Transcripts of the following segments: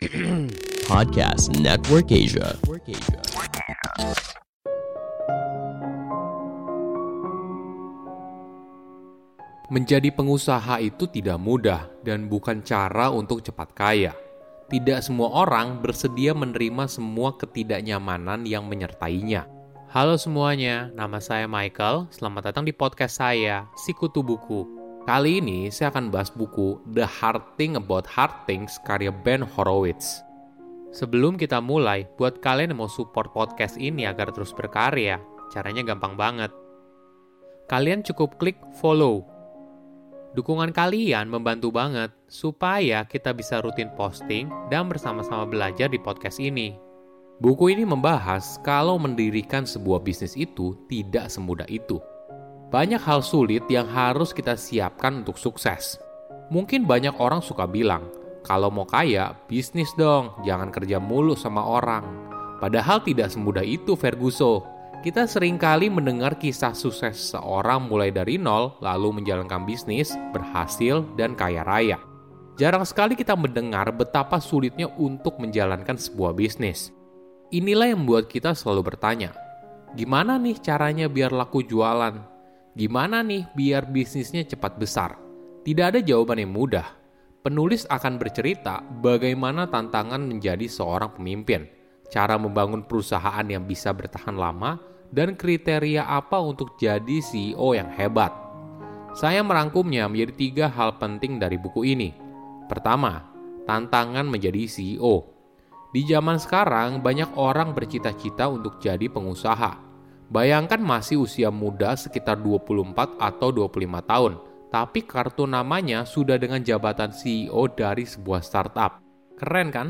Podcast Network Asia. Menjadi pengusaha itu tidak mudah dan bukan cara untuk cepat kaya. Tidak semua orang bersedia menerima semua ketidaknyamanan yang menyertainya. Halo semuanya, nama saya Michael. Selamat datang di podcast saya, Sikutu Buku. Kali ini saya akan bahas buku The Hard Thing About Hard Things karya Ben Horowitz. Sebelum kita mulai, buat kalian yang mau support podcast ini agar terus berkarya, caranya gampang banget. Kalian cukup klik follow Dukungan kalian membantu banget supaya kita bisa rutin posting dan bersama-sama belajar di podcast ini. Buku ini membahas kalau mendirikan sebuah bisnis itu tidak semudah itu. Banyak hal sulit yang harus kita siapkan untuk sukses. Mungkin banyak orang suka bilang, kalau mau kaya, bisnis dong, jangan kerja mulu sama orang. Padahal tidak semudah itu, Ferguso. Kita sering kali mendengar kisah sukses seorang mulai dari nol, lalu menjalankan bisnis, berhasil, dan kaya raya. Jarang sekali kita mendengar betapa sulitnya untuk menjalankan sebuah bisnis. Inilah yang membuat kita selalu bertanya, gimana nih caranya biar laku jualan? Gimana nih biar bisnisnya cepat besar? Tidak ada jawaban yang mudah. Penulis akan bercerita bagaimana tantangan menjadi seorang pemimpin, cara membangun perusahaan yang bisa bertahan lama, dan kriteria apa untuk jadi CEO yang hebat. Saya merangkumnya menjadi tiga hal penting dari buku ini. Pertama, tantangan menjadi CEO. Di zaman sekarang, banyak orang bercita-cita untuk jadi pengusaha. Bayangkan masih usia muda sekitar 24 atau 25 tahun, tapi kartu namanya sudah dengan jabatan CEO dari sebuah startup. Keren kan?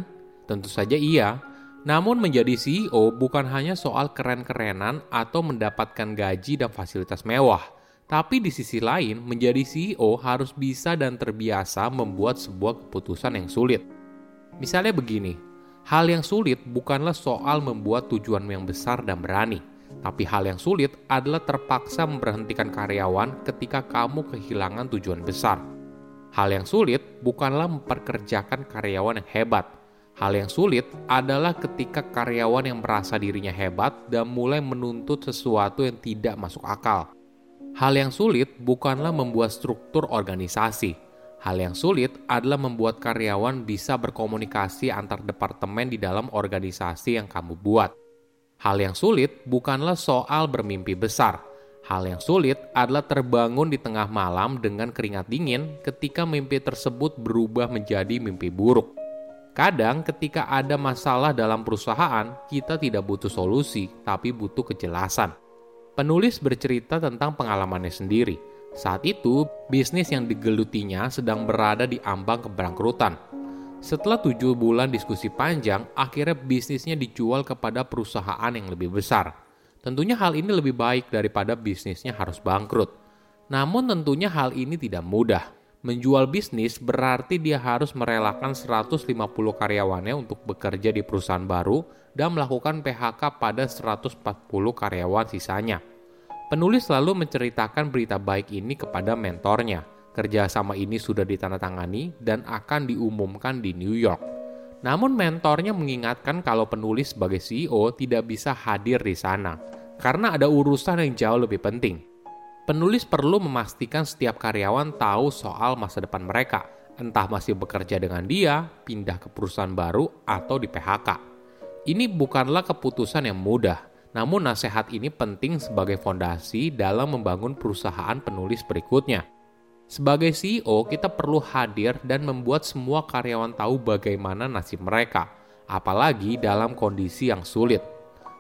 Tentu saja iya, namun menjadi CEO bukan hanya soal keren-kerenan atau mendapatkan gaji dan fasilitas mewah. Tapi di sisi lain, menjadi CEO harus bisa dan terbiasa membuat sebuah keputusan yang sulit. Misalnya begini, hal yang sulit bukanlah soal membuat tujuan yang besar dan berani, tapi hal yang sulit adalah terpaksa memberhentikan karyawan ketika kamu kehilangan tujuan besar. Hal yang sulit bukanlah memperkerjakan karyawan yang hebat, Hal yang sulit adalah ketika karyawan yang merasa dirinya hebat dan mulai menuntut sesuatu yang tidak masuk akal. Hal yang sulit bukanlah membuat struktur organisasi. Hal yang sulit adalah membuat karyawan bisa berkomunikasi antar departemen di dalam organisasi yang kamu buat. Hal yang sulit bukanlah soal bermimpi besar. Hal yang sulit adalah terbangun di tengah malam dengan keringat dingin ketika mimpi tersebut berubah menjadi mimpi buruk. Kadang ketika ada masalah dalam perusahaan, kita tidak butuh solusi, tapi butuh kejelasan. Penulis bercerita tentang pengalamannya sendiri. Saat itu, bisnis yang digelutinya sedang berada di ambang kebangkrutan. Setelah tujuh bulan diskusi panjang, akhirnya bisnisnya dijual kepada perusahaan yang lebih besar. Tentunya hal ini lebih baik daripada bisnisnya harus bangkrut. Namun tentunya hal ini tidak mudah Menjual bisnis berarti dia harus merelakan 150 karyawannya untuk bekerja di perusahaan baru dan melakukan PHK pada 140 karyawan sisanya. Penulis selalu menceritakan berita baik ini kepada mentornya. Kerjasama ini sudah ditandatangani dan akan diumumkan di New York. Namun mentornya mengingatkan kalau penulis sebagai CEO tidak bisa hadir di sana karena ada urusan yang jauh lebih penting Penulis perlu memastikan setiap karyawan tahu soal masa depan mereka, entah masih bekerja dengan dia, pindah ke perusahaan baru, atau di PHK. Ini bukanlah keputusan yang mudah, namun nasihat ini penting sebagai fondasi dalam membangun perusahaan penulis berikutnya. Sebagai CEO, kita perlu hadir dan membuat semua karyawan tahu bagaimana nasib mereka, apalagi dalam kondisi yang sulit.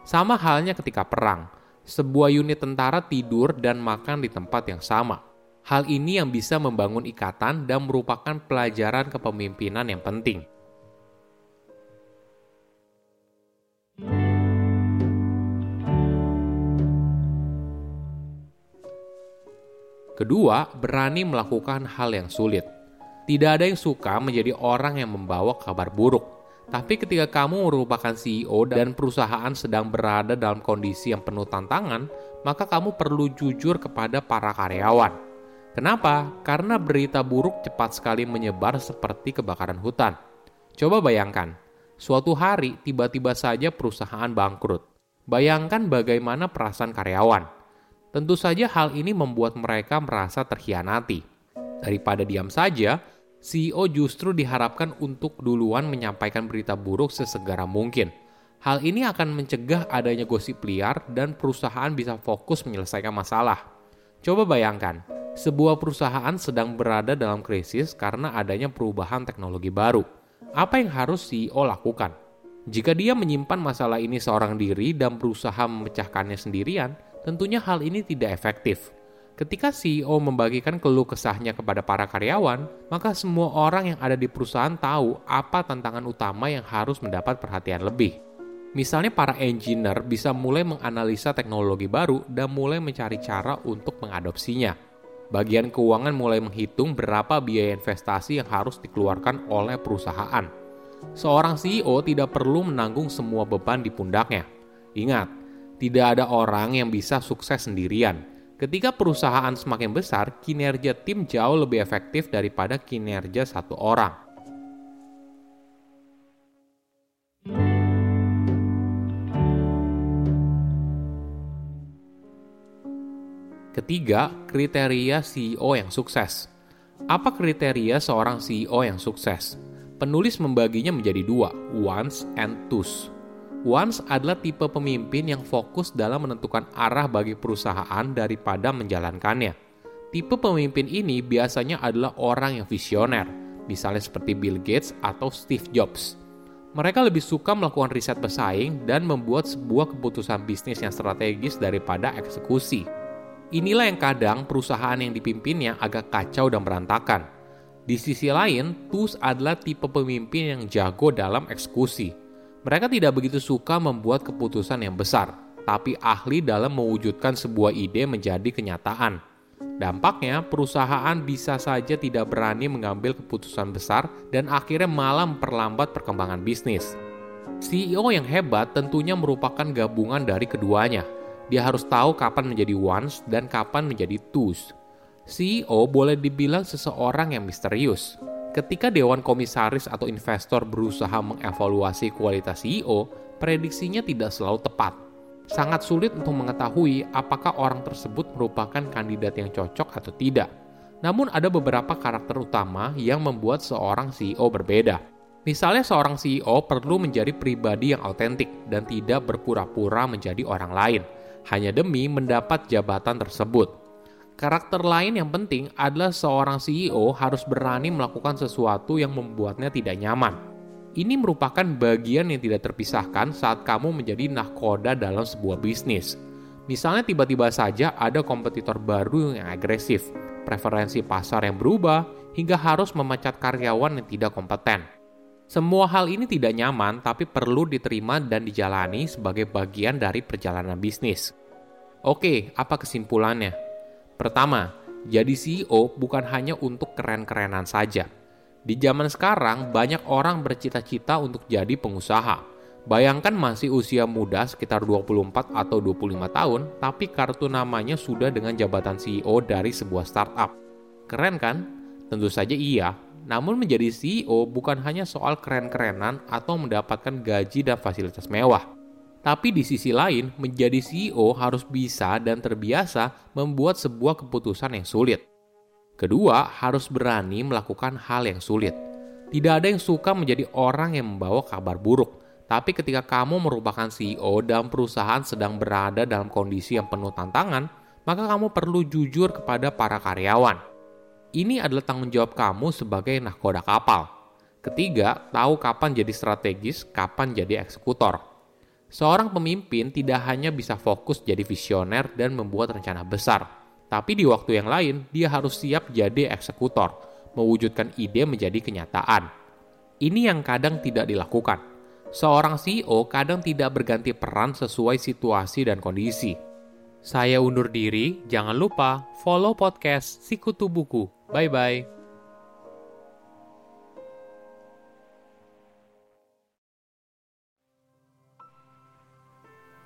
Sama halnya ketika perang, sebuah unit tentara tidur dan makan di tempat yang sama. Hal ini yang bisa membangun ikatan dan merupakan pelajaran kepemimpinan yang penting. Kedua, berani melakukan hal yang sulit. Tidak ada yang suka menjadi orang yang membawa kabar buruk tapi ketika kamu merupakan CEO dan perusahaan sedang berada dalam kondisi yang penuh tantangan, maka kamu perlu jujur kepada para karyawan. Kenapa? Karena berita buruk cepat sekali menyebar seperti kebakaran hutan. Coba bayangkan, suatu hari tiba-tiba saja perusahaan bangkrut. Bayangkan bagaimana perasaan karyawan. Tentu saja hal ini membuat mereka merasa terhianati. Daripada diam saja, CEO justru diharapkan untuk duluan menyampaikan berita buruk sesegera mungkin. Hal ini akan mencegah adanya gosip liar dan perusahaan bisa fokus menyelesaikan masalah. Coba bayangkan, sebuah perusahaan sedang berada dalam krisis karena adanya perubahan teknologi baru. Apa yang harus CEO lakukan? Jika dia menyimpan masalah ini seorang diri dan berusaha memecahkannya sendirian, tentunya hal ini tidak efektif. Ketika CEO membagikan keluh kesahnya kepada para karyawan, maka semua orang yang ada di perusahaan tahu apa tantangan utama yang harus mendapat perhatian lebih. Misalnya para engineer bisa mulai menganalisa teknologi baru dan mulai mencari cara untuk mengadopsinya. Bagian keuangan mulai menghitung berapa biaya investasi yang harus dikeluarkan oleh perusahaan. Seorang CEO tidak perlu menanggung semua beban di pundaknya. Ingat, tidak ada orang yang bisa sukses sendirian Ketika perusahaan semakin besar, kinerja tim jauh lebih efektif daripada kinerja satu orang. Ketiga, kriteria CEO yang sukses. Apa kriteria seorang CEO yang sukses? Penulis membaginya menjadi dua, wants and twos. Once adalah tipe pemimpin yang fokus dalam menentukan arah bagi perusahaan daripada menjalankannya. Tipe pemimpin ini biasanya adalah orang yang visioner, misalnya seperti Bill Gates atau Steve Jobs. Mereka lebih suka melakukan riset bersaing dan membuat sebuah keputusan bisnis yang strategis daripada eksekusi. Inilah yang kadang perusahaan yang dipimpinnya agak kacau dan berantakan. Di sisi lain, Tus adalah tipe pemimpin yang jago dalam eksekusi mereka tidak begitu suka membuat keputusan yang besar, tapi ahli dalam mewujudkan sebuah ide menjadi kenyataan. Dampaknya, perusahaan bisa saja tidak berani mengambil keputusan besar dan akhirnya malah memperlambat perkembangan bisnis. CEO yang hebat tentunya merupakan gabungan dari keduanya. Dia harus tahu kapan menjadi ones dan kapan menjadi twos. CEO boleh dibilang seseorang yang misterius, Ketika dewan komisaris atau investor berusaha mengevaluasi kualitas CEO, prediksinya tidak selalu tepat. Sangat sulit untuk mengetahui apakah orang tersebut merupakan kandidat yang cocok atau tidak. Namun ada beberapa karakter utama yang membuat seorang CEO berbeda. Misalnya seorang CEO perlu menjadi pribadi yang autentik dan tidak berpura-pura menjadi orang lain, hanya demi mendapat jabatan tersebut. Karakter lain yang penting adalah seorang CEO harus berani melakukan sesuatu yang membuatnya tidak nyaman. Ini merupakan bagian yang tidak terpisahkan saat kamu menjadi nahkoda dalam sebuah bisnis. Misalnya tiba-tiba saja ada kompetitor baru yang agresif, preferensi pasar yang berubah, hingga harus memecat karyawan yang tidak kompeten. Semua hal ini tidak nyaman tapi perlu diterima dan dijalani sebagai bagian dari perjalanan bisnis. Oke, apa kesimpulannya? Pertama, jadi CEO bukan hanya untuk keren-kerenan saja. Di zaman sekarang, banyak orang bercita-cita untuk jadi pengusaha. Bayangkan masih usia muda sekitar 24 atau 25 tahun, tapi kartu namanya sudah dengan jabatan CEO dari sebuah startup. Keren kan? Tentu saja iya. Namun menjadi CEO bukan hanya soal keren-kerenan atau mendapatkan gaji dan fasilitas mewah tapi di sisi lain, menjadi CEO harus bisa dan terbiasa membuat sebuah keputusan yang sulit. Kedua, harus berani melakukan hal yang sulit. Tidak ada yang suka menjadi orang yang membawa kabar buruk, tapi ketika kamu merupakan CEO dan perusahaan sedang berada dalam kondisi yang penuh tantangan, maka kamu perlu jujur kepada para karyawan. Ini adalah tanggung jawab kamu sebagai nahkoda kapal. Ketiga, tahu kapan jadi strategis, kapan jadi eksekutor. Seorang pemimpin tidak hanya bisa fokus jadi visioner dan membuat rencana besar, tapi di waktu yang lain dia harus siap jadi eksekutor, mewujudkan ide menjadi kenyataan. Ini yang kadang tidak dilakukan. Seorang CEO kadang tidak berganti peran sesuai situasi dan kondisi. Saya undur diri, jangan lupa follow podcast Sikutu Buku. Bye-bye.